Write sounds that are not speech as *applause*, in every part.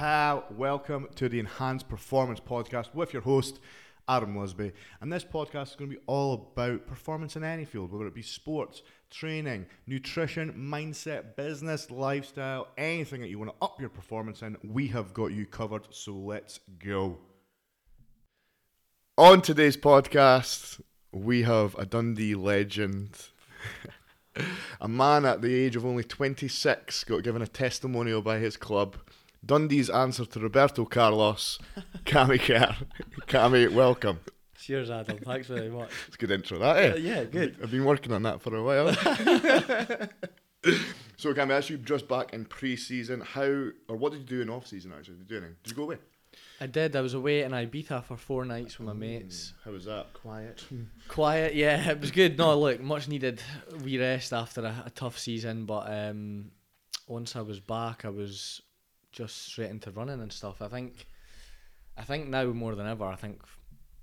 pal. Welcome to the Enhanced Performance Podcast with your host, Adam Lusby. And this podcast is going to be all about performance in any field, whether it be sports, training, nutrition, mindset, business, lifestyle, anything that you want to up your performance in, we have got you covered. So let's go. On today's podcast, we have a Dundee legend. *laughs* a man at the age of only 26 got given a testimonial by his club. Dundee's answer to Roberto Carlos, *laughs* Cammy Kerr. Cammy, welcome. Cheers, Adam. Thanks very much. It's a good intro, that, eh? Uh, yeah, good. I've been working on that for a while. *laughs* so, Cammy, as you just back in pre season, how, or what did you do in off season actually? Did you do anything? Did you go away? I did. I was away in Ibiza for four nights with my mates. How was that? Quiet. Quiet, yeah, it was good. No, look, much needed wee rest after a, a tough season. But um, once I was back, I was just straight into running and stuff. I think, I think now more than ever, I think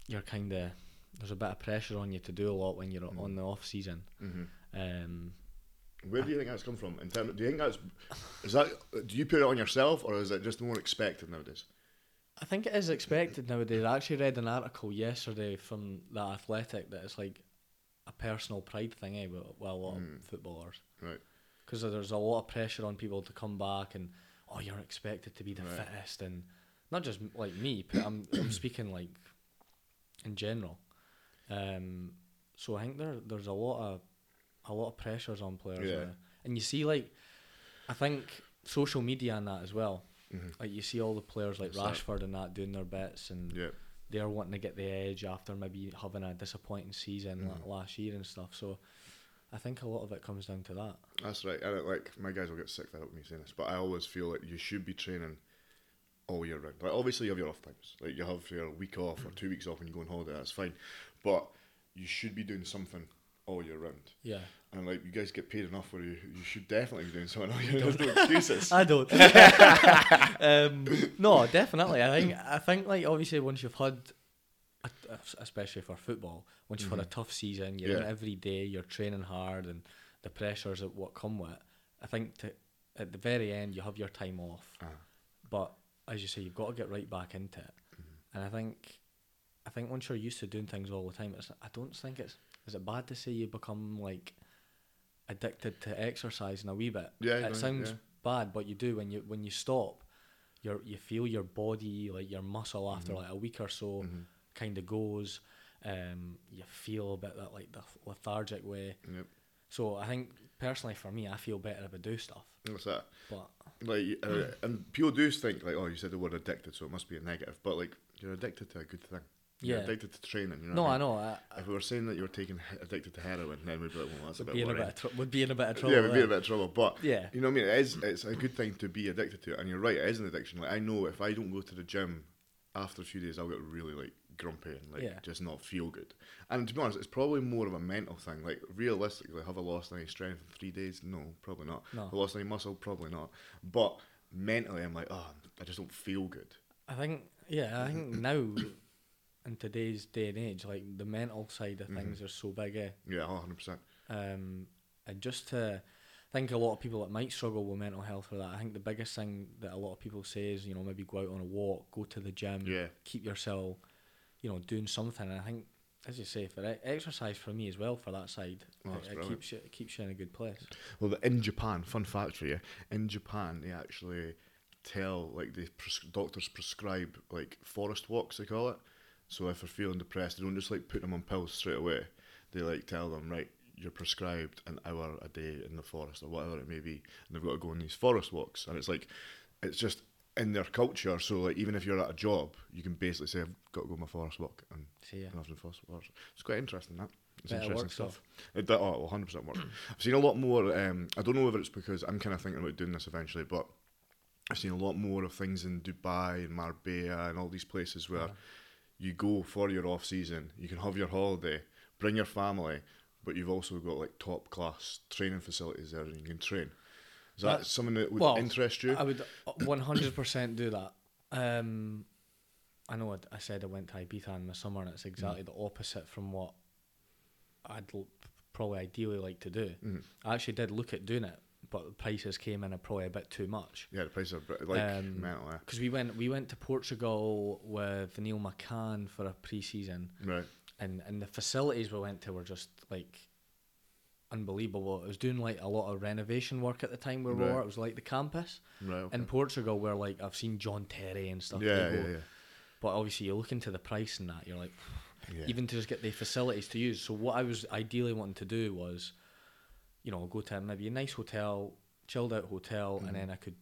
you're kind of there's a bit of pressure on you to do a lot when you're Mm. on the off season. hmm Um, Where do you think that's come from? In terms, do you think that's is that do you put it on yourself or is it just more expected nowadays? I think it is expected nowadays. I actually read an article yesterday from the Athletic that it's like a personal pride thing, eh, with, with a lot Mm. of footballers. Right. Because there's a lot of pressure on people to come back and, oh, you're expected to be the Right. fittest. And not just like me, but I'm, I'm *coughs* speaking like in general. Um, so I think there there's a lot of a lot of pressures on players, Yeah. now. and you see like I think social media and that as well. Mhm. Like you see all the players like That's that. Rashford and that doing their bits, and Yeah. they're wanting to get the edge after maybe having a disappointing season like last year and stuff. So I think a lot of it comes down to that. That's right. And it, like my guys will get sick fed up me saying this, but I always feel like you should be training all year round. Like obviously you have your off times. Like you have your week off or two weeks off when you go on holiday, that's fine. But you should be doing something all year round. Yeah, And like you guys get paid enough where you you should definitely be doing something all year *laughs* round. *laughs* There's no excuses. I don't. *laughs* um, no, definitely. I think I think like obviously once you've had, especially for football, once you've had a tough season, you're in Mm-hmm. Every day, you're training hard, and the pressures that what come with. it, I think to, at the very end you have your time off, Ah. but as you say, you've got to get right back into it. Mm-hmm. And I think, I think once you're used to doing things all the time, it's I don't think it's is it bad to say you become like addicted to exercise in a wee bit. Yeah, it sounds yeah. bad, but you do when you when you stop, you you feel your body like your muscle after Mm-hmm. like a week or so kind of goes. Um, you feel a bit that like the lethargic way. Yep. So I think personally for me, I feel better if I do stuff. What's that? But Like, uh, *clears throat* and people do think like, oh, you said the word addicted, so it must be a negative. But like, you're addicted to a good thing. You're Yeah. addicted to training. You know no, I mean? know. I, I If we were saying that you were taking addicted to heroin, then we'd be like, well, that's a bit in a bit of tr- would be in a bit of trouble. yeah, we'd be in a bit of trouble. But Yeah. you know what I mean. It is. It's a good thing to be addicted to it, and you're right. It is an addiction. Like I know if I don't go to the gym after a few days, I'll get really like grumpy and like Yeah. just not feel good. And to be honest, it's probably more of a mental thing. Like realistically, have I lost any strength in three days? No, probably not. No. Have I lost any muscle? Probably not. But mentally, I'm like, oh, I just don't feel good. I think yeah, I think *coughs* now in today's day and age, like the mental side of things are so big, eh? Yeah, 100. percent Um, and just to think a lot of people that might struggle with mental health or that, I think the biggest thing that a lot of people say is, you know, maybe go out on a walk, go to the gym, Yeah. keep yourself, you know, doing something. And I think, as you say, for exercise for me as well for that side, Oh, it, it keeps you it keeps you in a good place. Well, in Japan, fun fact for you, in Japan they actually tell like the pres- doctors prescribe like forest walks they call it. So if they're feeling depressed, they don't just like put them on pills straight away. They like tell them right, you're prescribed an hour a day in the forest or whatever it may be, and they've got to go on these forest walks. And it's like, it's just in their culture. So like even if you're at a job, you can basically say I've got to go on my forest walk and So yeah, and after the forest walks. It's quite interesting that. It's Bet it interesting stuff. It oh, 100% work. *clears throat* I've seen a lot more. Um, I don't know whether it's because I'm kind of thinking about doing this eventually, but I've seen a lot more of things in Dubai and Marbella and all these places where you go for your off season, you can have your holiday, bring your family, but you've also got like top class training facilities there and you can train. Is that That's- something that would well, interest you? I would one hundred percent do that. Um, I know I, I said I went to Ibiza in the summer, and it's exactly the opposite from what I'd l- probably ideally like to do. Mhm. I actually did look at doing it but the prices came in probably a bit too much. Yeah, the prices are like Um, mental. Because we went we went to Portugal with Neil McCann for a pre-season, Right. and and the facilities we went to were just like unbelievable. It was doing like a lot of renovation work at the time where we were. It was like the campus Right. Okay. in Portugal, where like I've seen John Terry and stuff. yeah, yeah, yeah, But obviously, you look into the price and that, you're like, yeah. even to just get the facilities to use. So what I was ideally wanting to do was, you know, go to maybe a nice hotel, chilled out hotel, Mhm. and then I could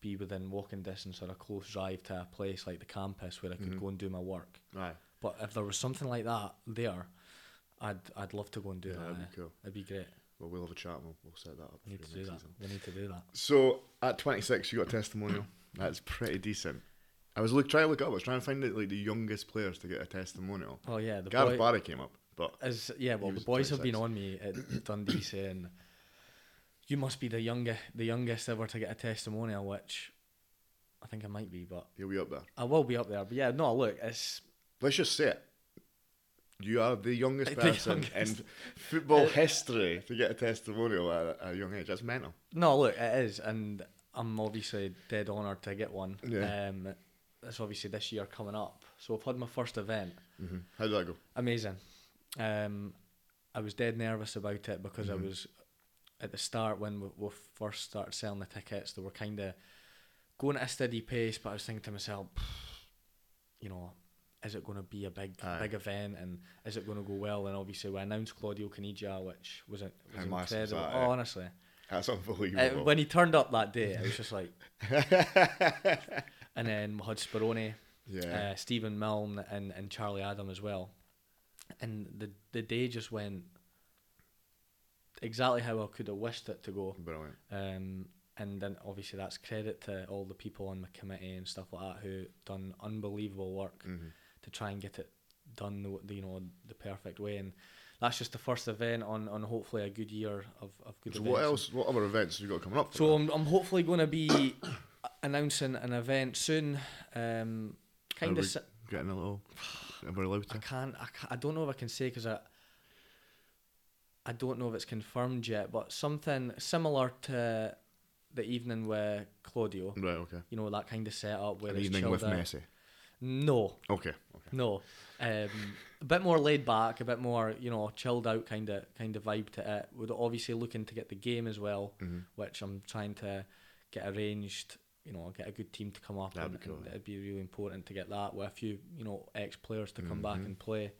be within walking distance or a close drive to a place like the campus where I could Mhm. go and do my work. Aye. But if there was something like that there, I'd I'd love to go and do Yeah, that. that'd eh. be cool. It'd be great. Well, we'll have a chat and we'll, we'll set that up. We need to do that. season. We need to do that. So at 26, you got a testimonial. *clears throat* That's pretty decent. I was look trying to look up. I was trying to find like the youngest players to get a testimonial. Oh yeah, the Gareth boy, Barry came up, but as yeah, well, the boys have been on me at *coughs* Dundee saying you must be the youngest, the youngest ever to get a testimonial, which I think I might be, but you'll be up there. I will be up there. But yeah, no, look, it's Let's just say it. You are the youngest *laughs* The person youngest. in football history to get a testimonial at a, young age. That's mental. no, look, it is, and I'm obviously dead honoured to get one. Yeah. Um, it's obviously this year coming up, so I've had my first event. hmm How did that go? Amazing. Um, I was dead nervous about it because Mhm. I was at the start when we, we first started selling the tickets. They were kind of going at a steady pace, but I was thinking to myself, you know, is it going to be a big Aye. big event and is it going to go well? And obviously, we announced Claudio Caniggia, which was, it was How incredible. that, oh, honestly, That's Uh, unbelievable. when he turned up that day, it was just like, *laughs* and then we had Speroni yeah. uh, Stephen Milne and, and Charlie Adam as well. And the the day just went exactly how I could have wished it to go. Brilliant. Um, and then obviously that's credit to all the people on the committee and stuff like that who done unbelievable work hmm to try and get it done the, the you know the perfect way. And that's just the first event on, on hopefully a good year of, of good So events. what else? What other events have you got coming up? For So? I'm, I'm hopefully going to be *coughs* announcing an event soon. Um, kind of. Si- getting a little. Allowed I can't, I can't. I don't know if I can say because I. I don't know if it's confirmed yet, but something similar to the evening with Claudio. Right. Okay. You know that kind of setup where An it's evening with out. Messi. No, Okay. Okay. no. Um, a bit more laid back, a bit more you know chilled out kind of kind of vibe to it. We're obviously looking to get the game as well, hmm which I'm trying to get arranged. You know, get a good team to come up, That'd and, be cool, and yeah. it'd be really important to get that with a few you know ex players to come back Mhm. and play.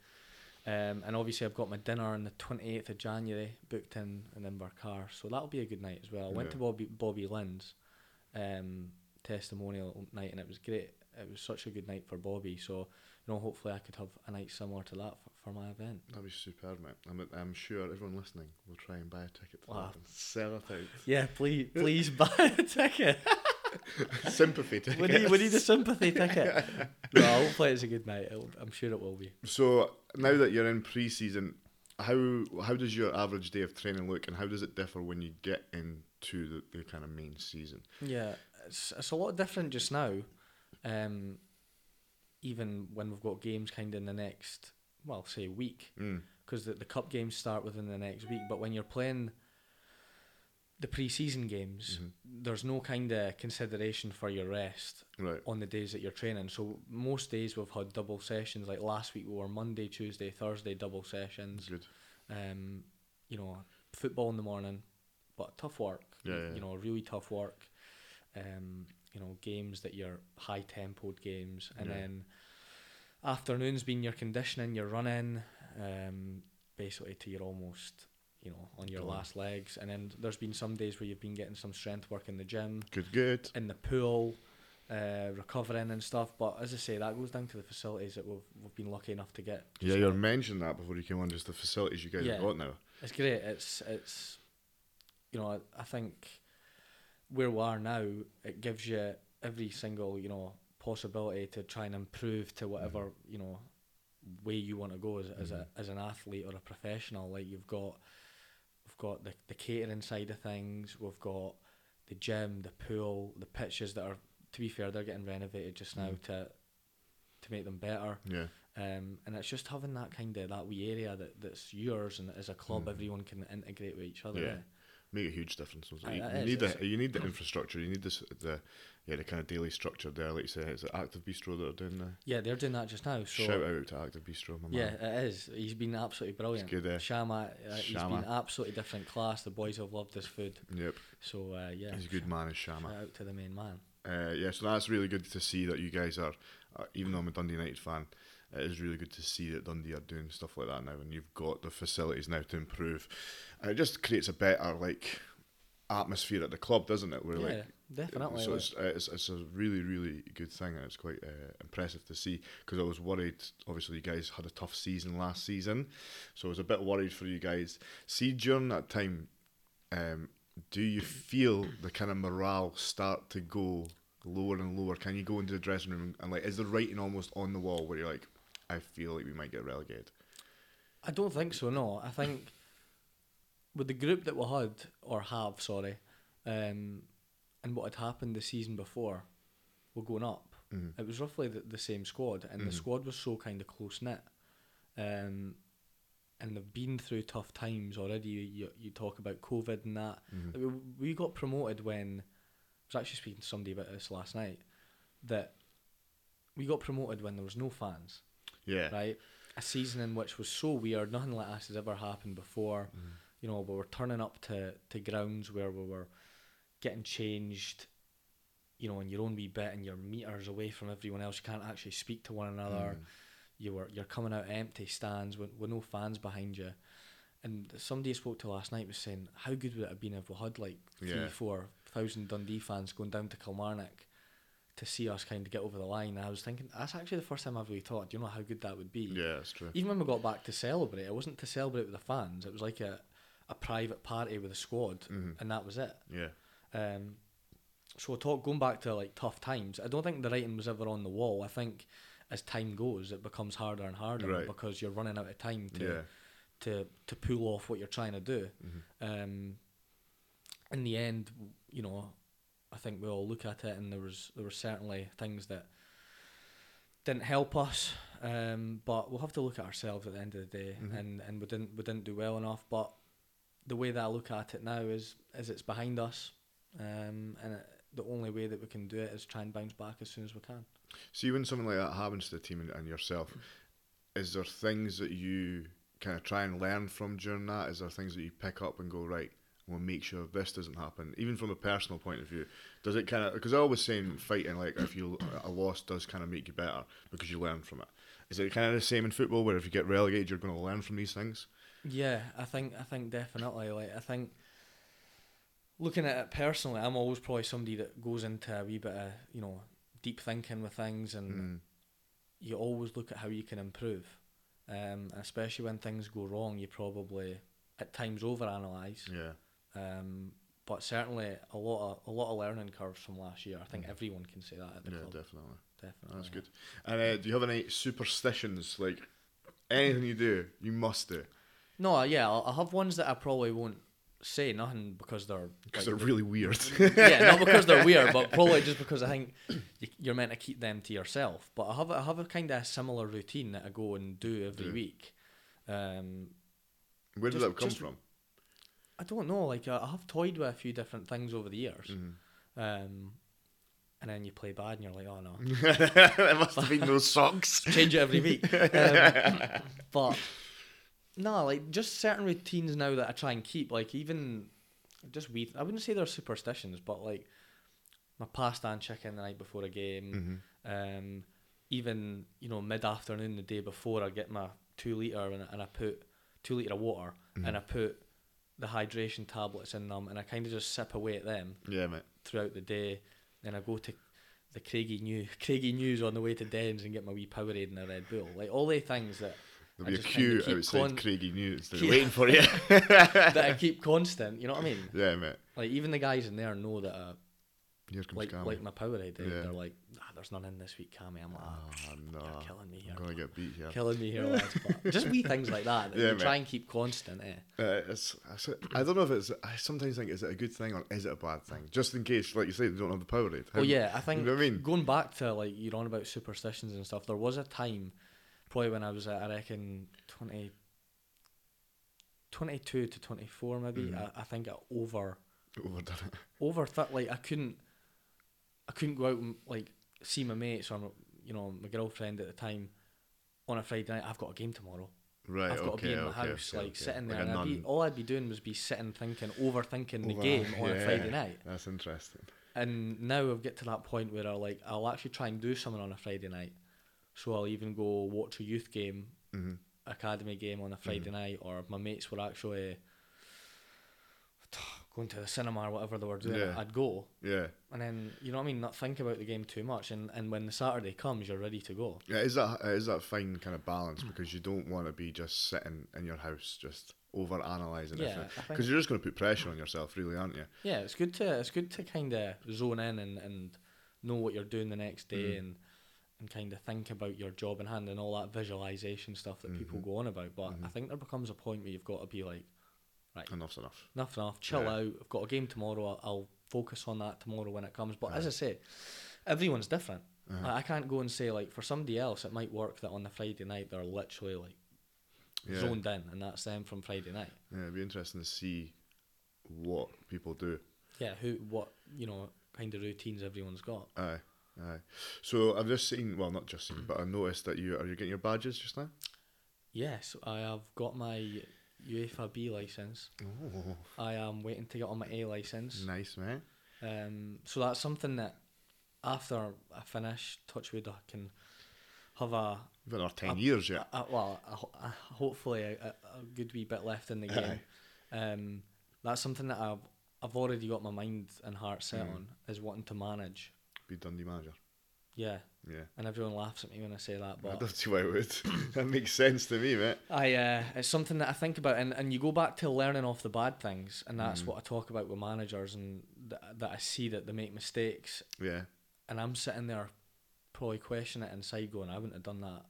Um, and obviously, I've got my dinner on the 28th of January booked in in Invercar, so that'll be a good night as well. I went to Bobby Bobby Linn's um, testimonial night, and it was great. It was such a good night for Bobby. So, you know, hopefully, I could have a night similar to that for, for my event. That'd be superb, mate. I'm, I'm sure everyone listening will try and buy a ticket to Wow. that and sell it out. *laughs* Yeah, please, *laughs* please buy a ticket. *laughs* Sympathy ticket. we need, we need a sympathy ticket. no, hopefully, it's a good night. It'll, I'm sure it will be. So now that you're in pre-season, how how does your average day of training look, and how does it differ when you get into the, the kind of main season? Yeah, it's it's a lot different just now. Um, even when we've got games kind of in the next, well, say week, Mm. because the, the cup games start within the next week. But when you're playing the pre-season games, Mhm. there's no kind of consideration for your rest Right. on the days that you're training. So most days we've had double sessions. Like last week we were Monday, Tuesday, Thursday double sessions. Good. Um, you know, football in the morning, but tough work. Yeah, you, yeah. you know, really tough work. Um, you know, games that you're high tempoed games, and Yeah. then afternoons being your conditioning, your running, um, basically to you're almost, you know, on your Done. last legs. And then there's been some days where you've been getting some strength work in the gym, Good. Good. in the pool, uh, recovering and stuff. But as I say, that goes down to the facilities that we've we've been lucky enough to get. Yeah, you mentioned that before you came on. Just the facilities you guys Yeah. have got now. It's great. It's it's you know, I, I think where we are now, it gives you every single, you know, possibility to try and improve to whatever, you know, way you want to go as, as a as an athlete or a professional. Like you've got we've got the, the catering side of things, we've got the gym, the pool, the pitches that are to be fair, they're getting renovated just now Mhm. to to make them better. Yeah. Um, and it's just having that kind of that wee area that, that's yours and as a club Mhm. everyone can integrate with each other. Yeah. Make a huge difference. doesn't it? Aye, You, that need the you need the infrastructure. You need this the yeah the kind of daily structure there. Like you say, it's an Active Bistro that are doing the Yeah, they're doing that just now. So shout out to Active Bistro, my yeah, man. it is. He's been absolutely brilliant. good, eh? Shama, uh, he's been Shama. absolutely different class. The boys have loved his food. Yep, So uh, yeah, he's a good man, is Shout Shama. out to the main man. Uh, yeah, so that's really good to see that you guys are. Uh, even though I'm a Dundee United fan, it is really good to see that Dundee are doing stuff like that now, and you've got the facilities now to improve, and it just creates a better like atmosphere at the club, doesn't it? Where yeah, like definitely. So it's, it's it's a really really good thing, and it's quite uh, impressive to see. Because I was worried. Obviously, you guys had a tough season last season, so I was a bit worried for you guys. See, during that time, um, do you feel the kind of morale start to go lower and lower? Can you go into the dressing room and like, is the writing almost on the wall where you're like, I feel like we might get relegated? I don't think so. No, I think with the group that we had or have, sorry, um, and what had happened the season before, we're going up. Mhm. It was roughly the, the same squad, and the Mhm. squad was so kind of close knit. Um, and they've been through tough times already. You, you talk about COVID and that. Mhm. Like, we, we got promoted when I was actually speaking to somebody about this last night. That we got promoted when there was no fans Yeah. right? A season in which was so weird, nothing like this has ever happened before. Mhm. You know, we were turning up to, to grounds where we were getting changed, you know, in your own wee bit and your meters away from everyone else. You can't actually speak to one another. Mm. You were you're coming out empty stands with, with no fans behind you. And somebody I spoke to last night was saying, how good would it have been if we had like three, Yeah. four thousand Dundee fans going down to Kilmarnock to see us kind of get over the line. And I was thinking, that's actually the first time I've really thought, do you know how good that would be? Yeah, that's true. Even when we got back to celebrate, it wasn't to celebrate with the fans. It was like a, a private party with the squad, Mhm. and that was it. Yeah. Um, so talk going back to like tough times. I don't think the writing was ever on the wall. I think as time goes, it becomes harder and harder Right. because you're running out of time to Yeah. to to pull off what you're trying to do. Mhm. Um, in the end, you know, I think we all look at it, and there was there were certainly things that didn't help us. Um, but we'll have to look at ourselves at the end of the day, Mhm. and, and we didn't we didn't do well enough. But the way that I look at it now is is it's behind us, um, and it, the only way that we can do it is try and bounce back as soon as we can. See, when something like that happens to the team and, and yourself, is there things that you kind of try and learn from during that? Is there things that you pick up and go, right, we'll make sure this doesn't happen? Even from a personal point of view, does it kind of, because I always say in fighting, like, if you, a loss does kind of make you better because you learn from it. Is it kind of the same in football where if you get relegated, you're going to learn from these things? Yeah, I think I think definitely. Like I think looking at it personally, I'm always probably somebody that goes into a wee bit of you know deep thinking with things, and Mm. you always look at how you can improve. Um, especially when things go wrong, you probably at times overanalyze. Yeah. Um, but certainly a lot of a lot of learning curves from last year. I think Mhm. everyone can say that at the Yeah, club. definitely. Definitely. That's good. And uh, do you have any superstitions? Like, anything you do, you must do. No, yeah, I'll, I'll have ones that I probably won't say nothing because they're Because like, they're really weird. *laughs* yeah, not because they're weird, but *laughs* probably just because I think you, you're meant to keep them to yourself. But I have a, I have a kind of similar routine that I go and do every Yeah. week. Um, Where did Just- that come just- from? I don't know, like I have toyed with a few different things over the years, Mhm. um, and then you play bad and you're like, oh no, *laughs* there must have been those socks. *laughs* change it every week. Um, *laughs* but no, like just certain routines now that I try and keep, like even just we, I wouldn't say they're superstitions, but like my pasta and chicken the night before a game. Mhm. Um, even you know mid afternoon the day before, I get my two liter and, and I put two liter of water Mhm. and I put the hydration tablets in them and I kind of just sip away at them Yeah, mate. throughout the day. Then I go to the Craigie New *laughs* Craigie News on the way to Dens and get my wee Powerade and a Red Bull. Like all the things that There'll I be a queue outside con- Craigie News. They're *laughs* waiting for you. *laughs* that I keep constant. You know what I mean? yeah, mate. Like even the guys in there know that I Here comes like Cammy. like my Powerade. Yeah. They're like, ah, there's none in this week, Cammy. I'm like, ah, Oh, no. you're killing me here. I'm going to get beat here. killing me here, lads. But *laughs* just wee things like that that Yeah, you try and keep constant. Eh? Uh, it's, I don't know if it's. I sometimes think is it a good thing or is it a bad thing? Just in case, like you say, they don't have the Powerade. Oh yeah, I think You know what I mean? going back to like you're on about superstitions and stuff. There was a time, probably when I was at I reckon twenty 22 to 24 maybe. Mhm. I, I think I over Overdone it. over like I couldn't I couldn't go out and like see my mates or my, you know my girlfriend at the time on a Friday night. I've got a game tomorrow. Right. I've got okay, to be in my okay, house, okay, like sitting there. a and I'd be, all I'd be doing was be sitting thinking, overthinking the game on a Friday night. That's interesting. And now I've get to that point where I like I'll actually try and do something on a Friday night. So I'll even go watch a youth game, hmm academy game on a Friday Mm-hmm. night, or my mates were actually going to the cinema or whatever they were doing. Yeah. I'd go, Yeah. and then you know what I mean. Not think about the game too much, and and when the Saturday comes, you're ready to go. Yeah, is that is that fine kind of balance because you don't want to be just sitting in your house just over analysing Yeah, everything because you're just going to put pressure on yourself, really, aren't you? Yeah, it's good to it's good to kind of zone in and, and know what you're doing the next day Mm. and and kind of think about your job in hand and all that visualization stuff that people Mhm. go on about. But I Mhm. think there becomes a point where you've got to be like, Enough's enough. enough, enough, chill Yeah. out. I've got a game tomorrow. I'll, I'll focus on that tomorrow when it comes. But as I Right. say, everyone's different. Uh-huh. Like, I can't go and say like for somebody else it might work that on the Friday night they're literally like Yeah. zoned in and that's them from Friday night. Yeah, it'd be interesting to see what people do. Yeah, who what you know kind of routines everyone's got. Aye, aye. So I've just seen, well, not just seen, but I noticed that you are you getting your badges just now. Yes, I have got my UEFA B license. Oh, I am waiting to get on my A license. nice, man. Um, so that's something that after I finish Touchwood, I can have a, You've ten Uh, years yet. a well, a, a, hopefully a, a a good wee bit left in the game. Um, that's something that I've I've already got my mind and heart set Mm. on is wanting to manage. Be Dundee manager. Yeah, Yeah. and everyone laughs at me when I say that, but I don't see why it would. *coughs* that makes sense to me, mate. I uh, it's something that I think about, and, and you go back to learning off the bad things, and that's Mhm. what I talk about with managers, and th- that I see that they make mistakes, Yeah. and I'm sitting there probably questioning it inside, going, I wouldn't have done that,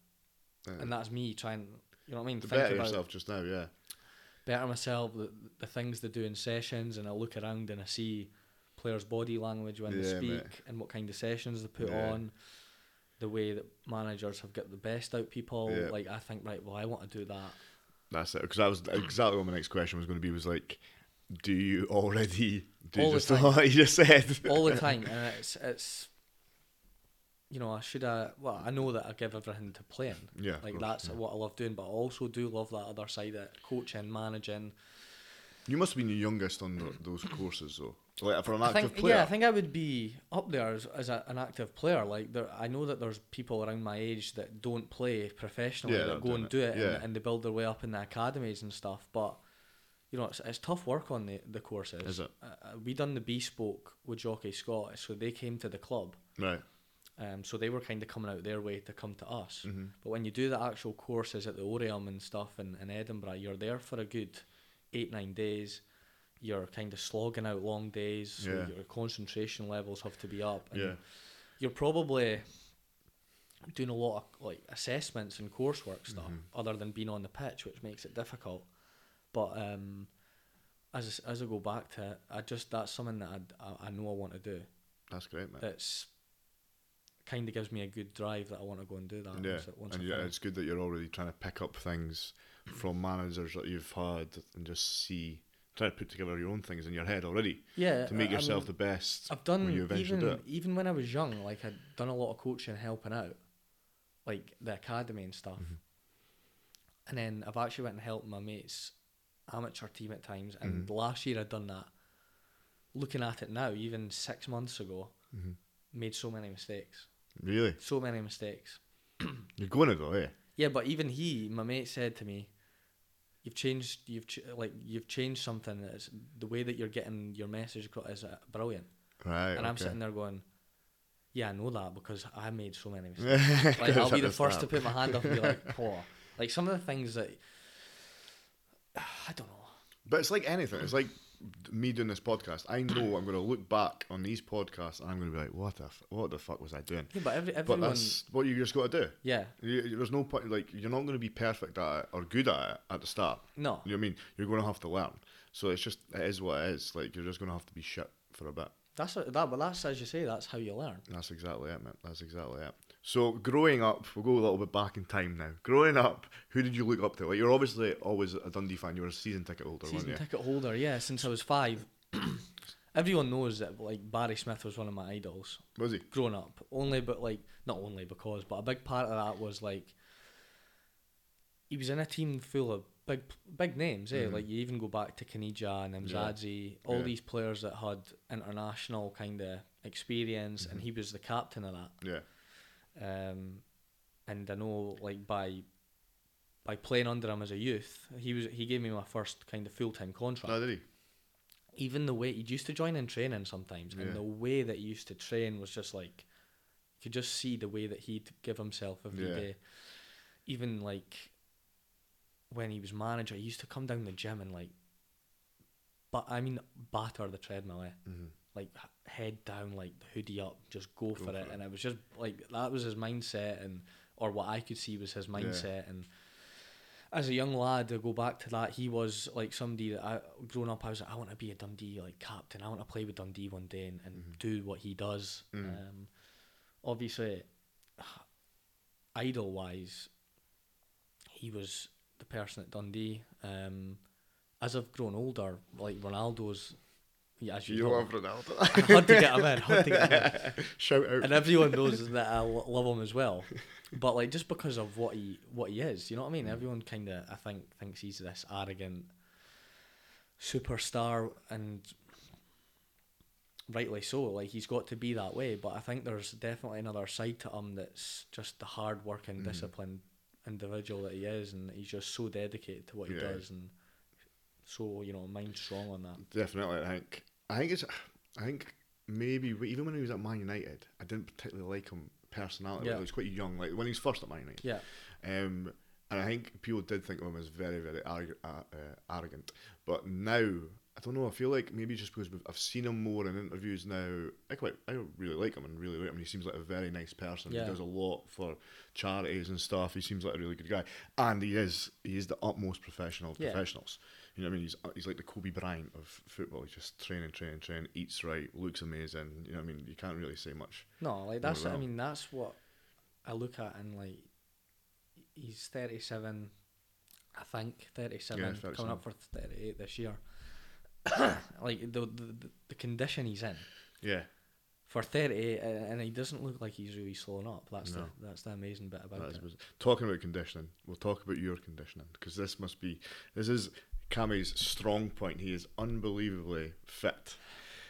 Uh, and that's me trying, you know what I mean, to think better about yourself just now, yeah. better myself, the, the things they do in sessions, and I look around and I see players' body language when they speak, mate. and what kind of sessions they put Yeah. on. The way that managers have got the best out people, Yeah. like I think, right, well, I want to do that. That's it. Because that was exactly what my next question was going to be. Was like, do you already do All the just time. *laughs* what you just said? all the time, and it's it's. You know, I should have. Well, I know that I give everything to playing. yeah. Like course, that's yeah. what I love doing, but I also do love that other side of coaching, managing. You must have been the youngest on tho- those courses, though. Like for an I think, player. yeah, I think I would be up there as, as a, an active player. Like there, I know that there's people around my age that don't play professionally Yeah, that go and do it, Yeah. and, and they build their way up in the academies and stuff. But you know, it's, it's tough work on the the courses. Is it? Uh, uh, we done the bespoke with Jockey Scottish, so they came to the club. right. Um, so they were kind of coming out their way to come to us. hmm But when you do the actual courses at the Oriam and stuff in, in Edinburgh, you're there for a good eight, nine days. You're kind of slogging out long days, so Yeah. your concentration levels have to be up. And Yeah. You're probably doing a lot of like assessments and coursework stuff Mhm. other than being on the pitch, which makes it difficult. But um, as as I go back to it, I just that's something that I I know I want to do. That's great, man. That's kind of gives me a good drive that I want to go and do that. yeah. once, once and yeah, finish. it's good that you're already trying to pick up things from managers that you've had and just see, try to put together your own things in your head already yeah, to make I- yourself mean, the best. I've done when you eventually even do it. even when I was young, like I'd done a lot of coaching, helping out, like the academy and stuff. Mhm. And then I've actually went and helped my mates amateur team at times. And Mhm. last year I'd done that. Looking at it now, even six months ago, Mhm. made so many mistakes. Really? So many mistakes. You're going to go, eh? Yeah, but even he, my mate, said to me, "You've changed. You've ch- like you've changed something. It's the way that you're getting your message across is uh, brilliant." Right. and I'm sitting there going, "Yeah, I know that because I made so many *laughs* mistakes. like I'll be the first to put my hand up and be *laughs* like, "Oh, like some of the things that *sighs* I don't know." But it's like anything. It's like me doing this podcast. I know I'm going to look back on these podcasts and I'm going to be like, what the, f- what the fuck was I doing? Yeah, but every But that's what you just got to do. yeah, You, there's no point. Like you're not going to be perfect at it or good at it at the start. no, You know what I mean? You're going to have to learn. So it's just it is what it is. Like you're just going to have to be shit for a bit. That's a, that, but that's as you say. That's how you learn. That's exactly it, man. That's exactly it. So growing up, we'll go a little bit back in time now. Growing up, who did you look up to? Like you're obviously always a Dundee fan. You were a season ticket holder, Season weren't you? ticket holder, yeah, since I was five. *clears throat* Everyone knows that like Barry Smith was one of my idols Was he? growing up. Only, but like not only because, but a big part of that was like he was in a team full of big big names. Eh? Mhm. Like you even go back to Caniggia and Nemsadze, all Yeah. these players that had international kind of experience, and Mhm. he was the captain of that. Yeah. Um, and I know like by by playing under him as a youth, he was he gave me my first kind of full time contract No, did he? even the way he used to join in training sometimes, Yeah. and the way that he used to train was just like you could just see the way that he'd give himself every day. Yeah. Even like when he was manager, he used to come down the gym and like, but I mean, batter the treadmill, eh? Mm-hmm. like head down, like hoodie up, just go, for, for it. it. And it was just like that was his mindset, and or what I could see was his mindset. And as a young lad, to go back to that, he was like somebody that I growing up. I was like, I want to be a Dundee like captain. I want to play with Dundee one day and, and Mhm. do what he does. Mm. Um, obviously, idol wise, he was the person at Dundee. Um, as I've grown older, like Ronaldo's, yeah, as you, You know, love Ronaldo. I had to get him in. Had to get him in. *laughs* Shout out. And everyone knows *laughs* that I love him as well. But like just because of what he what he is, you know what I mean? Mm. Everyone kind of I think thinks he's this arrogant superstar, and rightly so. Like he's got to be that way. But I think there's definitely another side to him that's just the hard working, Mhm. disciplined individual that he is, and he's just so dedicated to what he Yeah. does, and so you know mind strong on that. Definitely, I think. I think it's. I think maybe even when he was at Man United, I didn't particularly like him personality. Yeah. He was quite young, like when he was first at Man United. Yeah, Um, and I think people did think of him as very, very arrogant. Uh, uh, arrogant. But now, I don't know. I feel like maybe just because I've seen him more in interviews now, I quite, I really like him and really like him. He seems like a very nice person. Yeah. He does a lot for charities and stuff. He seems like a really good guy, and he is. He is the utmost professional of Yeah. professionals. You know what I mean? He's uh, he's like the Kobe Bryant of football. He's just training, training, training. Eats right, looks amazing. You know what I mean? You can't really say much. No, like that's I mean that's what I look at and like he's thirty seven, I think thirty seven, Yeah, coming 37. up for thirty eight this year. *coughs* like the, the the- condition he's in Yeah, for thirty eight, and he doesn't look like he's really slowing up. That's No. the that's the amazing bit about That it. talking about conditioning, we'll talk about your conditioning because this must be this is Cammy's strong point. He is unbelievably fit.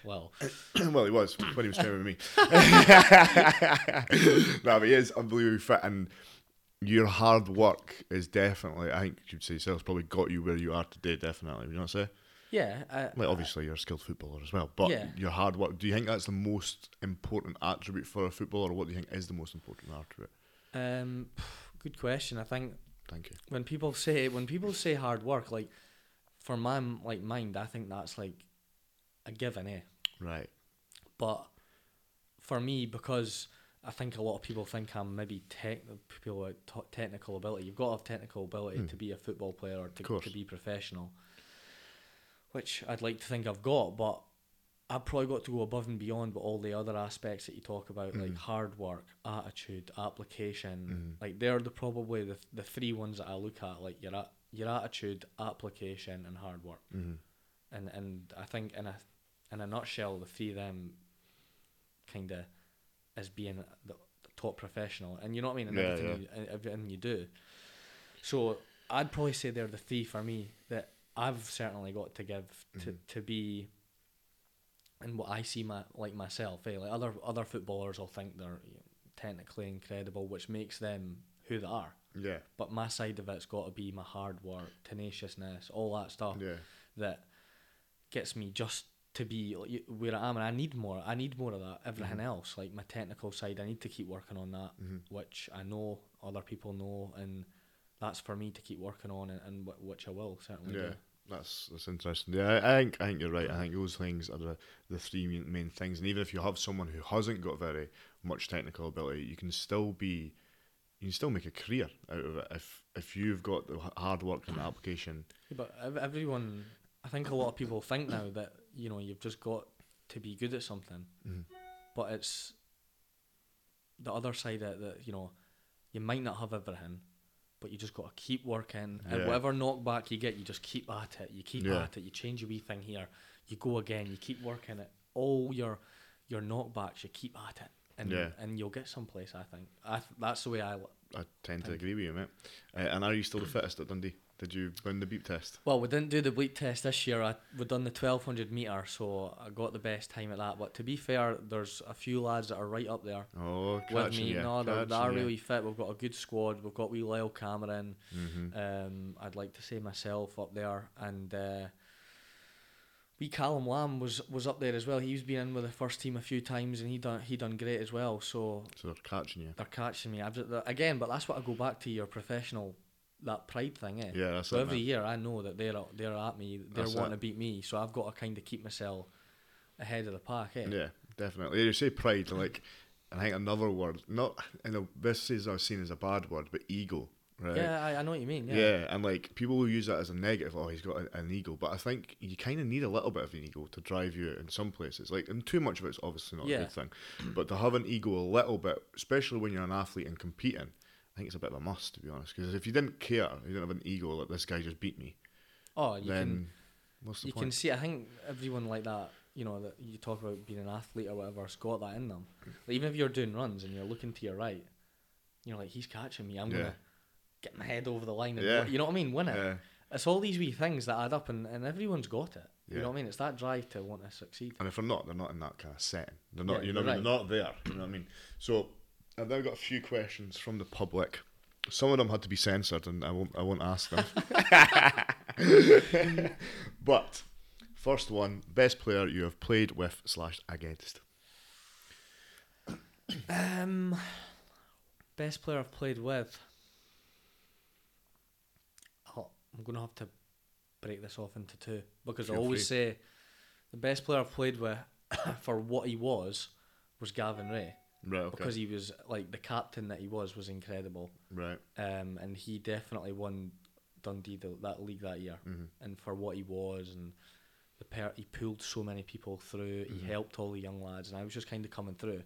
Well, *clears throat* well, he was when he was training with me. *laughs* *laughs* no, but he is unbelievably fit, and your hard work is definitely. I think you'd say yourself probably got you where you are today. Definitely, would you not say? yeah, I, Like obviously you're a skilled footballer as well, but Yeah. your hard work. Do you think that's the most important attribute for a footballer, or what do you think is the most important attribute? um, good question. I think Thank you. when people say when people say hard work, like for my like mind, I think that's like a given, eh? Right. But for me, because I think a lot of people think I'm maybe tech people with t- technical ability. You've got to have technical ability Hmm. to be a football player or to, to be professional, which I'd like to think I've got. But I've probably got to go above and beyond with all the other aspects that you talk about, like Mhm. hard work, attitude, application. Mhm. Like they're the probably the the three ones that I look at. Like you're a- your attitude, application, and hard work Mm-hmm. and and I think in a in a nutshell, the three of them kind of as being the, top professional, and you know what I mean, in Yeah, everything, You, everything you do. So I'd probably say they're the three for me that I've certainly got to give to Mhm. to be. And what I see my like myself, eh? like other other footballers will think they're you know, technically incredible, which makes them who they are. Yeah. But my side of it's got to be my hard work, tenaciousness, all that stuff Yeah. that gets me just to be where I am, and I need more. I need more of that. Everything Mhm. else, like my technical side, I need to keep working on that, Mm-hmm. which I know other people know, and that's for me to keep working on, and, and wh- which I will certainly Yeah. do. That's that's interesting. Yeah, I, I think I think you're right. I think those things are the, the three main things. And even if you have someone who hasn't got very much technical ability, you can still be, you can still make a career out of it if if you've got the hard work and the application. Yeah, but everyone, I think a lot of people think now that you know you've just got to be good at something, Mhm. but it's the other side of it that you know you might not have everything, but you just got to keep working. And Yeah. whatever knockback you get, you just keep at it. You keep Yeah. at it. You change a wee thing here. You go again. You keep working it. All your your knockbacks, you keep at it, and Yeah. and you'll get someplace. I think. I th- that's the way I. l- I tend to agree with you, mate. Uh, and are you still the *clears throat* fittest at Dundee? Did you win the beep test? Well, we didn't do the bleep test this year. I, we done the twelve hundred meter, so I got the best time at that. But to be fair, there's a few lads that are right up there. Oh, with me. you, no, they're, they are really fit. We've got a good squad. We've got wee Lyle Cameron. Mhm. Um, I'd like to say myself up there, and uh, wee Callum Lamb was was up there as well. He's been in with the first team a few times, and he done he done great as well. So So they're catching you. they're catching me. Again, but that's what I go back to your professional that pride thing, eh? Yeah, that's So it, every man. year I know that they're they're at me. They're That's wanting it. to beat me. So I've got to kind of keep myself ahead of the pack, eh? Yeah, definitely. You say pride, like, I think another word, not, you know, this is uh, seen as a bad word, but ego, right? Yeah, I, I know what you mean. Yeah. Yeah, and like people will use that as a negative. Oh, he's got a, an ego, but I think you kind of need a little bit of an ego to drive you in some places. Like, and too much of it's obviously not a good thing, but to have an ego a little bit, especially when you're an athlete and competing, I think it's a bit of a must to be honest. Because if you didn't care, you didn't have an ego like this guy just beat me, Oh, you then can what's the you point? can see. I think everyone like that. You know that you talk about being an athlete or whatever has got that in them. Like, even if you're doing runs and you're looking to your right, you're like, he's catching me. I'm Yeah. gonna get my head over the line and Yeah. you know what I mean. Win it. Yeah. It's all these wee things that add up, and, and everyone's got it. You know what I mean? It's that drive to want to succeed. And if they're not, they're not in that kind of setting. They're not, you know, mean? they're not there. You know what I mean? So I've now got a few questions from the public. Some of them had to be censored, and I won't, I won't ask them. *laughs* but first one: best player you have played with slash against. Um, best player I've played with. Oh, I'm gonna have to break this off into two because I always free. say the best player I've played with *coughs* for what he was was Gavin Rae Right. Okay. because he was like the captain that he was was incredible. right. Um, and he definitely won Dundee the, that league that year. Mhm. And for what he was and the per- he pulled so many people through. Mhm. He helped all the young lads, and I was just kind of coming through.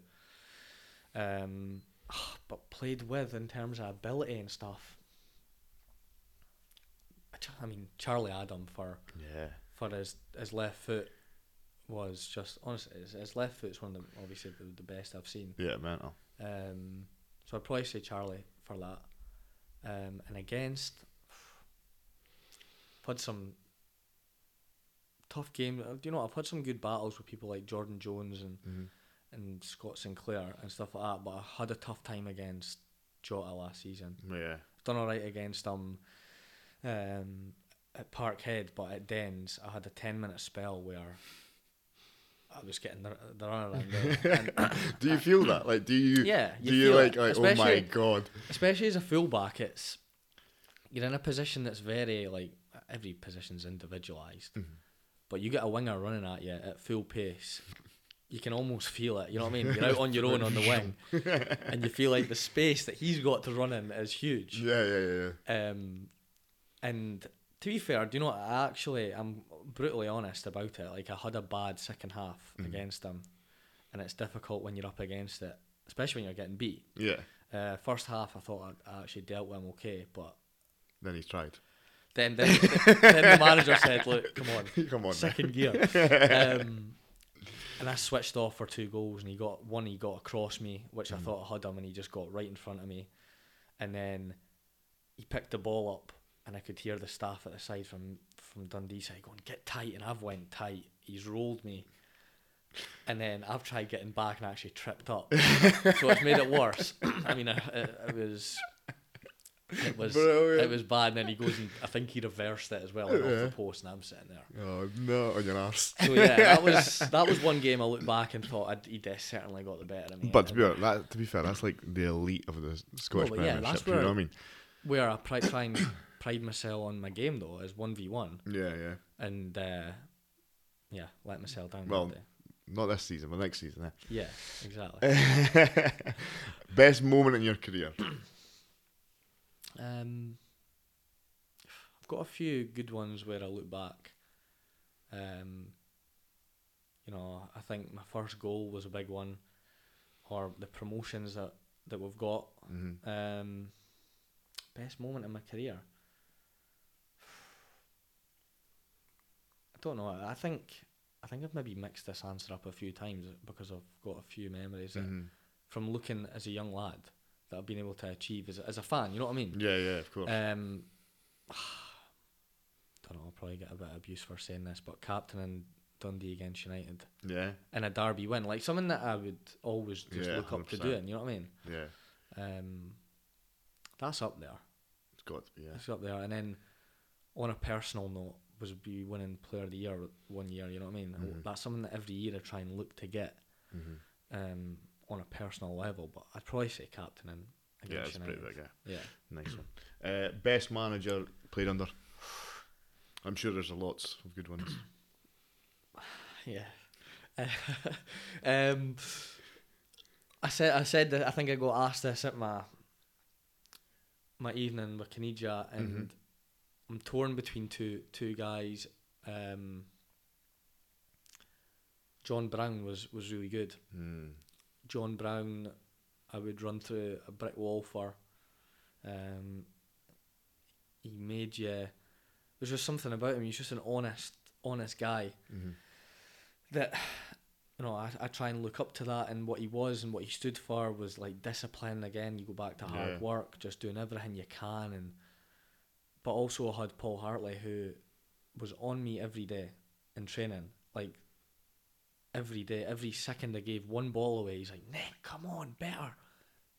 Um, *sighs* but played with in terms of ability and stuff. I mean, Charlie Adam for Yeah. for his his left foot was just honestly his, his left foot's one of the obviously the, the best I've seen. Yeah, mental. Um, so I'd probably say Charlie for that. Um, and against, I've had some tough games. Do you know? I've had some good battles with people like Jordan Jones and Mhm. and Scott Sinclair and stuff like that. But I had a tough time against Jota last season. Yeah. Done all right against them um, at Parkhead, but at Dens I had a ten minute spell where. I was getting the, the run around there. *laughs* *laughs* Do you feel that? Like, do you? Yeah, you do you like like? Oh my god. especially as a fullback, it's you're in a position that's very like every position's individualized, Mhm. but you get a winger running at you at full pace. You can almost feel it. You know what I mean? You're out on your own on the *laughs* wing, and you feel like the space that he's got to run in is huge. Yeah, yeah, yeah. yeah. Um, and to be fair, do you know what? I actually, I'm brutally honest about it. Like I had a bad second half Mhm. against him, and it's difficult when you're up against it, especially when you're getting beat. Yeah. Uh, first half, I thought I, I actually dealt with him okay, but Then he's tried. then then, *laughs* then the manager said, "Look, come on, *laughs* Come on. second gear." *laughs* Um, and I switched off for two goals, and he got one. He got across me, which I Mhm. thought I had him, and he just got right in front of me. And then he picked the ball up, and I could hear the staff at the side from from Dundee side going, "Get tight," and I've went tight. He's rolled me. And then I've tried getting back and actually tripped up, *laughs* so it's made it worse. I mean, it, it, was, it was, Brilliant. it was bad. And then he goes and I think he reversed it as well and off the post, and I'm sitting there. Oh no, on your arse. So yeah, that was *laughs* that was one game I looked back and thought I'd, he certainly got the better of me. But to be honest, that, to be fair, that's like the elite of the Scottish but Premiership. that's you know what I mean? where I pri- try and pride myself on my game though is one v one, Yeah, yeah. and uh, yeah, let myself down. Well. Not this season, but next season. yeah, exactly. Eh? *laughs* Best moment in your career. *clears throat* Um, I've got a few good ones where I look back. Um, you know, I think my first goal was a big one, or the promotions that that we've got. Mm-hmm. Um, best moment in my career. Don't know. I think I think I've maybe mixed this answer up a few times because I've got a few memories that, hmm from looking as a young lad that I've been able to achieve as a, as a fan. You know what I mean? Yeah, yeah, of course. Um, *sighs* don't know. I'll probably get a bit of abuse for saying this, but captaining Dundee against United yeah, in a derby win, like something that I would always just Yeah, look up to 100%. doing. You know what I mean? yeah. Um, that's up there. It's got to be. Yeah. It's up there. And then on a personal note, was be winning Player of the Year one year. You know what I mean? Mhm. That's something that every year I try and look to get Mm-hmm. um, on a personal level. But I'd probably say captaining Yeah, against it's pretty United. big. Yeah, Yeah. nice one. Uh, best manager played under. I'm sure there's a lots of good ones. *coughs* Yeah. *laughs* um, I said I said that I think I got asked this at my my evening with Caniggia and I'm torn between two two guys. Um, John Brown was, was really good. Mm. John Brown, I would run through a brick wall for. Um, he made you. There's just something about him. He's just an honest, honest guy hmm that you know I, I try and look up to that and what he was and what he stood for was like discipline again you go back to hard Yeah. work just doing everything you can and but also I had Paul Hartley who was on me every day in training like every day every second I gave one ball away he's like Nick come on better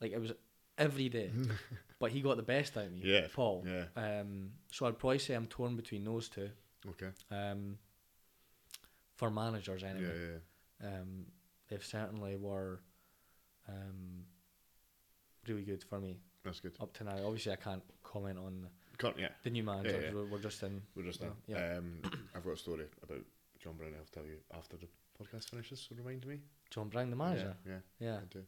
like it was every day *laughs* but he got the best out of me Yeah, Paul Yeah. um, so I'd probably say I'm torn between those two Okay. um, for managers anyway Yeah, yeah. um, they've certainly were um, really good for me That's good. up to now. Obviously, I can't comment on the, Can't, yeah. the new manager. yeah. We're, we're just in. We're just in. yeah. Um, I've got a story about John Brown. I'll tell you after the podcast finishes. So remind me. John Brown, the manager. Yeah, Yeah, yeah. I do.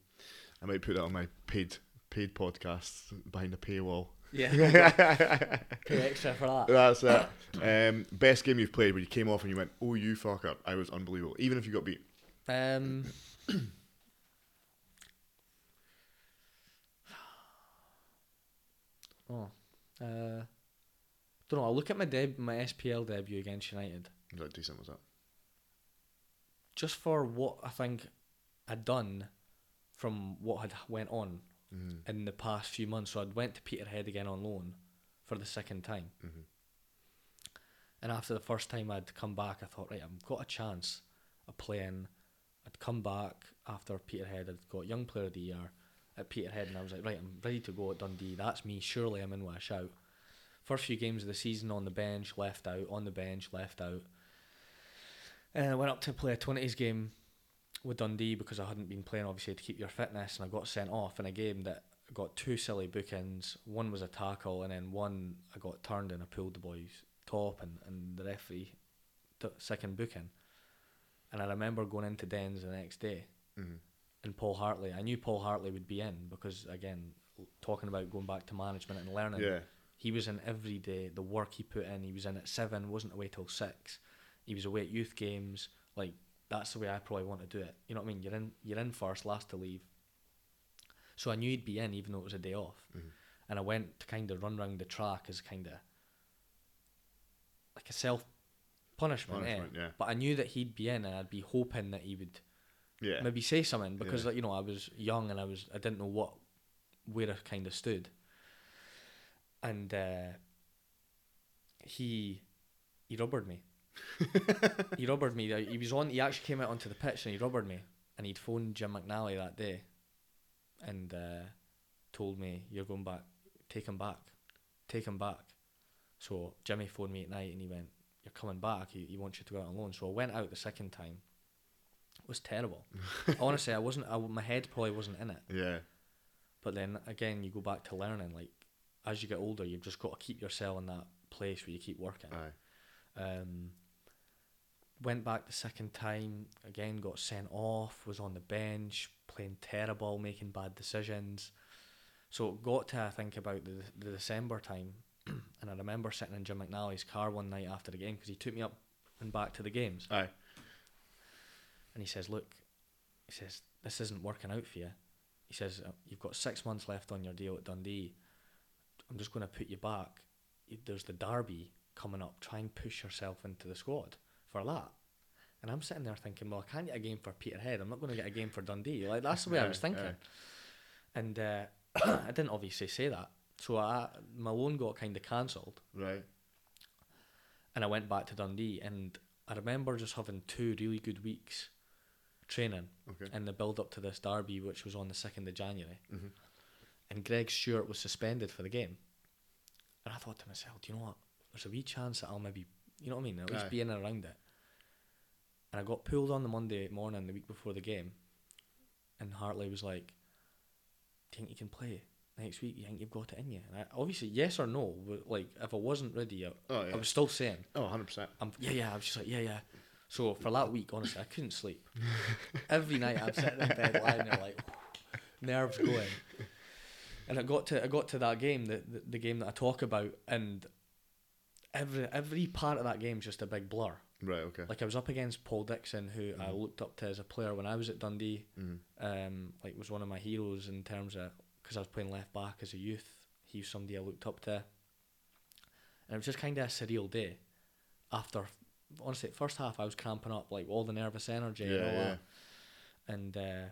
I might put that on my paid paid podcast behind a paywall. yeah. *laughs* Pay extra for that. That's it. Um, best game you've played where you came off and you went, "Oh, you fucker!" I was unbelievable. Even if you got beat. Um, *clears throat* oh, uh, don't know. I'll look at my deb- my SPL debut against United. That decent? Was that? just for what I think I'd done from what had went on Mm-hmm. in the past few months. So I'd went to Peterhead again on loan for the second time. Mm-hmm. And after the first time I'd come back, I thought, right, I've got a chance of playing. I'd come back after Peterhead. I'd got Young Player of the Year at Peterhead, and I was like, right, I'm ready to go at Dundee. That's me. Surely I'm in with a shout. First few games of the season on the bench, left out, on the bench, left out. And I went up to play a 20s game with Dundee because I hadn't been playing, obviously, to keep your fitness, and I got sent off in a game that got two silly bookings. One was a tackle, and then one I got turned and I pulled the boy's top, and, and the referee took second booking. And I remember going into Dens the next day, Mm-hmm. And Paul Hartley. I knew Paul Hartley would be in because, again, talking about going back to management and learning, Yeah. he was in every day. The work he put in, he was in at seven, wasn't away till six. He was away at youth games. Like that's the way I probably want to do it. You know what I mean? You're in, you're in first, last to leave. So I knew he'd be in, even though it was a day off. Mhm. And I went to kind of run round the track as kind of like a self punishment, eh? Punishment, yeah. But I knew that he'd be in, and I'd be hoping that he would Yeah. maybe say something because Yeah. like, you know I was young and I was I didn't know what where I kind of stood, and uh, he he rubbered me. *laughs* he rubbered me. He was on. He actually came out onto the pitch and he rubbered me, and he'd phoned Jim McInally that day, and uh, told me you're going back. Take him back. Take him back. So Jimmy phoned me at night and he went, "You're coming back. He, he wants you to go out on loan." So I went out the second time. Was terrible. *laughs* Honestly, I wasn't. I, my head probably wasn't in it. Yeah. But then again, you go back to learning. Like as you get older, you've just got to keep yourself in that place where you keep working. Aye. Um, went back the second time. Again, got sent off. Was on the bench, playing terrible, making bad decisions. So it got to I think about the the December time, *clears throat* and I remember sitting in Jim McInally's car one night after the game because he took me up and back to the games. Aye. And he says, "Look," he says, "this isn't working out for you." He says, "Uh, "You've got six months left on your deal at Dundee. I'm just going to put you back. There's the derby coming up. Try and push yourself into the squad for that." And I'm sitting there thinking, "Well, I can't get a game for Peterhead. I'm not going to get a game for Dundee." Like that's the way I was *laughs* thinking. aye. And uh, *clears throat* I didn't obviously say that, so I, my loan got kind of cancelled Right. and I went back to Dundee and I remember just having two really good weeks training Okay. in the build up to this derby which was on the 2nd of January Mhm. and Greg Stewart was suspended for the game and I thought to myself do you know what there's a wee chance that I'll maybe you know what I mean at least Aye. be in and around it and I got pulled on the Monday morning the week before the game and Hartley was like do you think you can play next week you think you've got it in you and I, obviously yes or no but like if I wasn't ready I, Oh yeah. I was still saying oh, 100 percent. I'm yeah, yeah. I was just like, yeah, yeah. So for that week, honestly, I couldn't sleep. *laughs* Every night I'm sitting in bed lying there like *sighs* nerves going. And I got to I got to that game, the, the the game that I talk about, and every every part of that game is just a big blur. Right. Okay. Like I was up against Paul Dixon, who I Mhm. looked up to as a player when I was at Dundee. Mhm. Um, like was one of my heroes in terms of because I was playing left back as a youth. He was somebody I looked up to, and it was just kind of a surreal day. After honestly, first half I was cramping up like all the nervous energy and all yeah. that, and uh,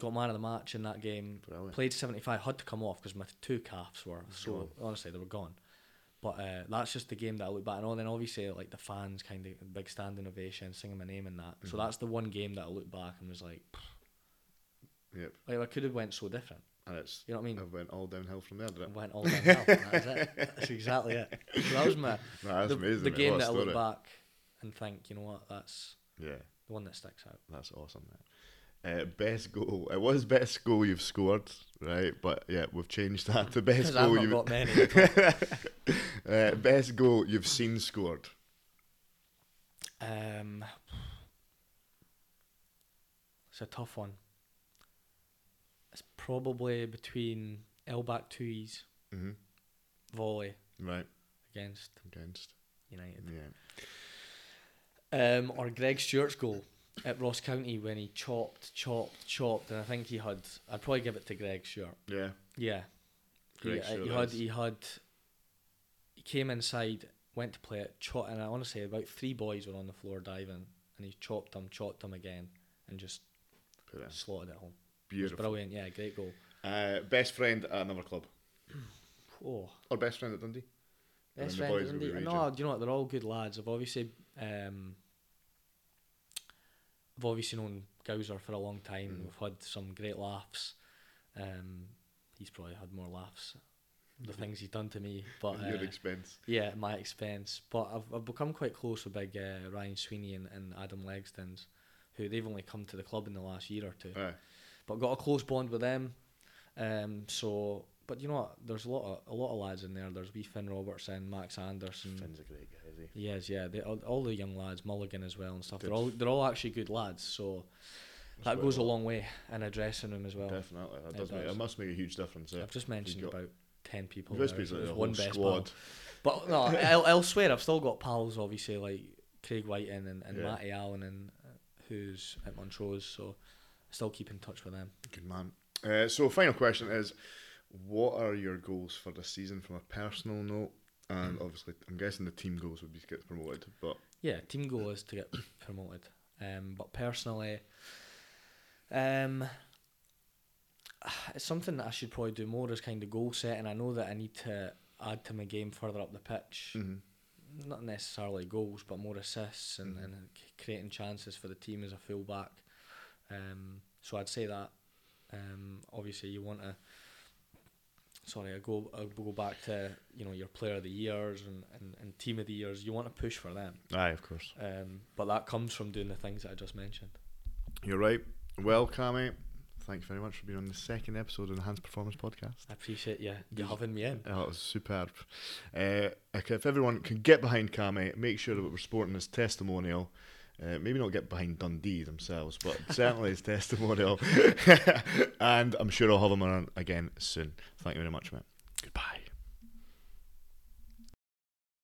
got man of the match in that game. Brilliant. Played seventy five, had to come off because my two calves were so Gone. honestly they were gone. But uh, that's just the game that I look back on. Then obviously like the fans kind of big standing ovation, singing my name and that. So Mhm. that's the one game that I look back and was like, Yep. like I could have went so different. And it's You know what I mean? it went all downhill from there, did I it? went all downhill. That's it. That's exactly it. So that was my *laughs* No, that's the, amazing. the game that I look back and think, you know what, that's Yeah. the one that sticks out. That's awesome, man. Uh, best goal. It was best goal you've scored, right? But yeah, we've changed that to best goal you've. got many. *laughs* uh, best goal you've seen scored. Um, it's a tough one. It's probably between El Bakhtaoui's hmm volley Right against against. United, Yeah. Um, or Greg Stewart's goal at Ross County when he chopped, chopped, chopped, and I think he had. I'd probably give it to Greg Stewart. Yeah. Yeah, Greg he, he had he had he came inside, went to play it, chop, and I honestly about three boys were on the floor diving, and he chopped them, chopped them again, and just Put it slotted it home. It Beautiful. brilliant, yeah, great goal. Uh, best friend at another club *clears throat* Oh, or best friend at Dundee. Best friend. at Dundee. No, do you know what? They're all good lads. I've obviously, um, I've obviously known Gowser for a long time. Mhm. We've had some great laughs. Um, he's probably had more laughs. The *laughs* things he's done to me, but at your uh, expense. Yeah, at my expense. But I've, I've become quite close with big uh, Ryan Sweeney and, and Adam Legzdins, who they've only come to the club in the last year or two. Aye. But got a close bond with them. Um, so, but you know what? There's a lot of a lot of lads in there. There's wee Finn Robertson, Max Anderson. Finn's a great guy, is he? He is, yeah. They, all, all the young lads, Mulligan as well and stuff. They're all they're all actually good lads. So That's that goes a long way in addressing them as well. Definitely, that It does make, does. it must make a huge difference. Yeah. I've just mentioned about ten people. This there, piece so like one best squad. pal. But no, *laughs* el- elsewhere I've still got pals, obviously like Craig Wighton and, and Yeah. Matty Allan, and uh, who's at Montrose. So I still keep in touch with them. Good man. Uh, so, final question is, what are your goals for the season from a personal note? And obviously, I'm guessing the team goals would be to get promoted, but Yeah, team goal is to get *coughs* promoted. Um, but personally, um, it's something that I should probably do more is kind of goal setting. I know that I need to add to my game further up the pitch. mm-hmm. Not necessarily goals, but more assists and, Mhm. and creating chances for the team as a fullback. Um, so I'd say that. Um, obviously, you want to. Sorry, I go I go back to you know your player of the years and, and, and team of the years. You want to push for them. aye, of course. Um, but that comes from doing the things that I just mentioned. You're right. Well, Cammy, thank you very much for being on the second episode of the Hands Performance Podcast. I appreciate you, you having me in. Oh, it was superb. Uh, if everyone can get behind Cammy, make sure that we're sporting his testimonial. Uh, maybe not get behind Dundee themselves, but *laughs* certainly his testimonial. *laughs* and I'm sure I'll have him on again soon. Thank you very much, mate. Goodbye.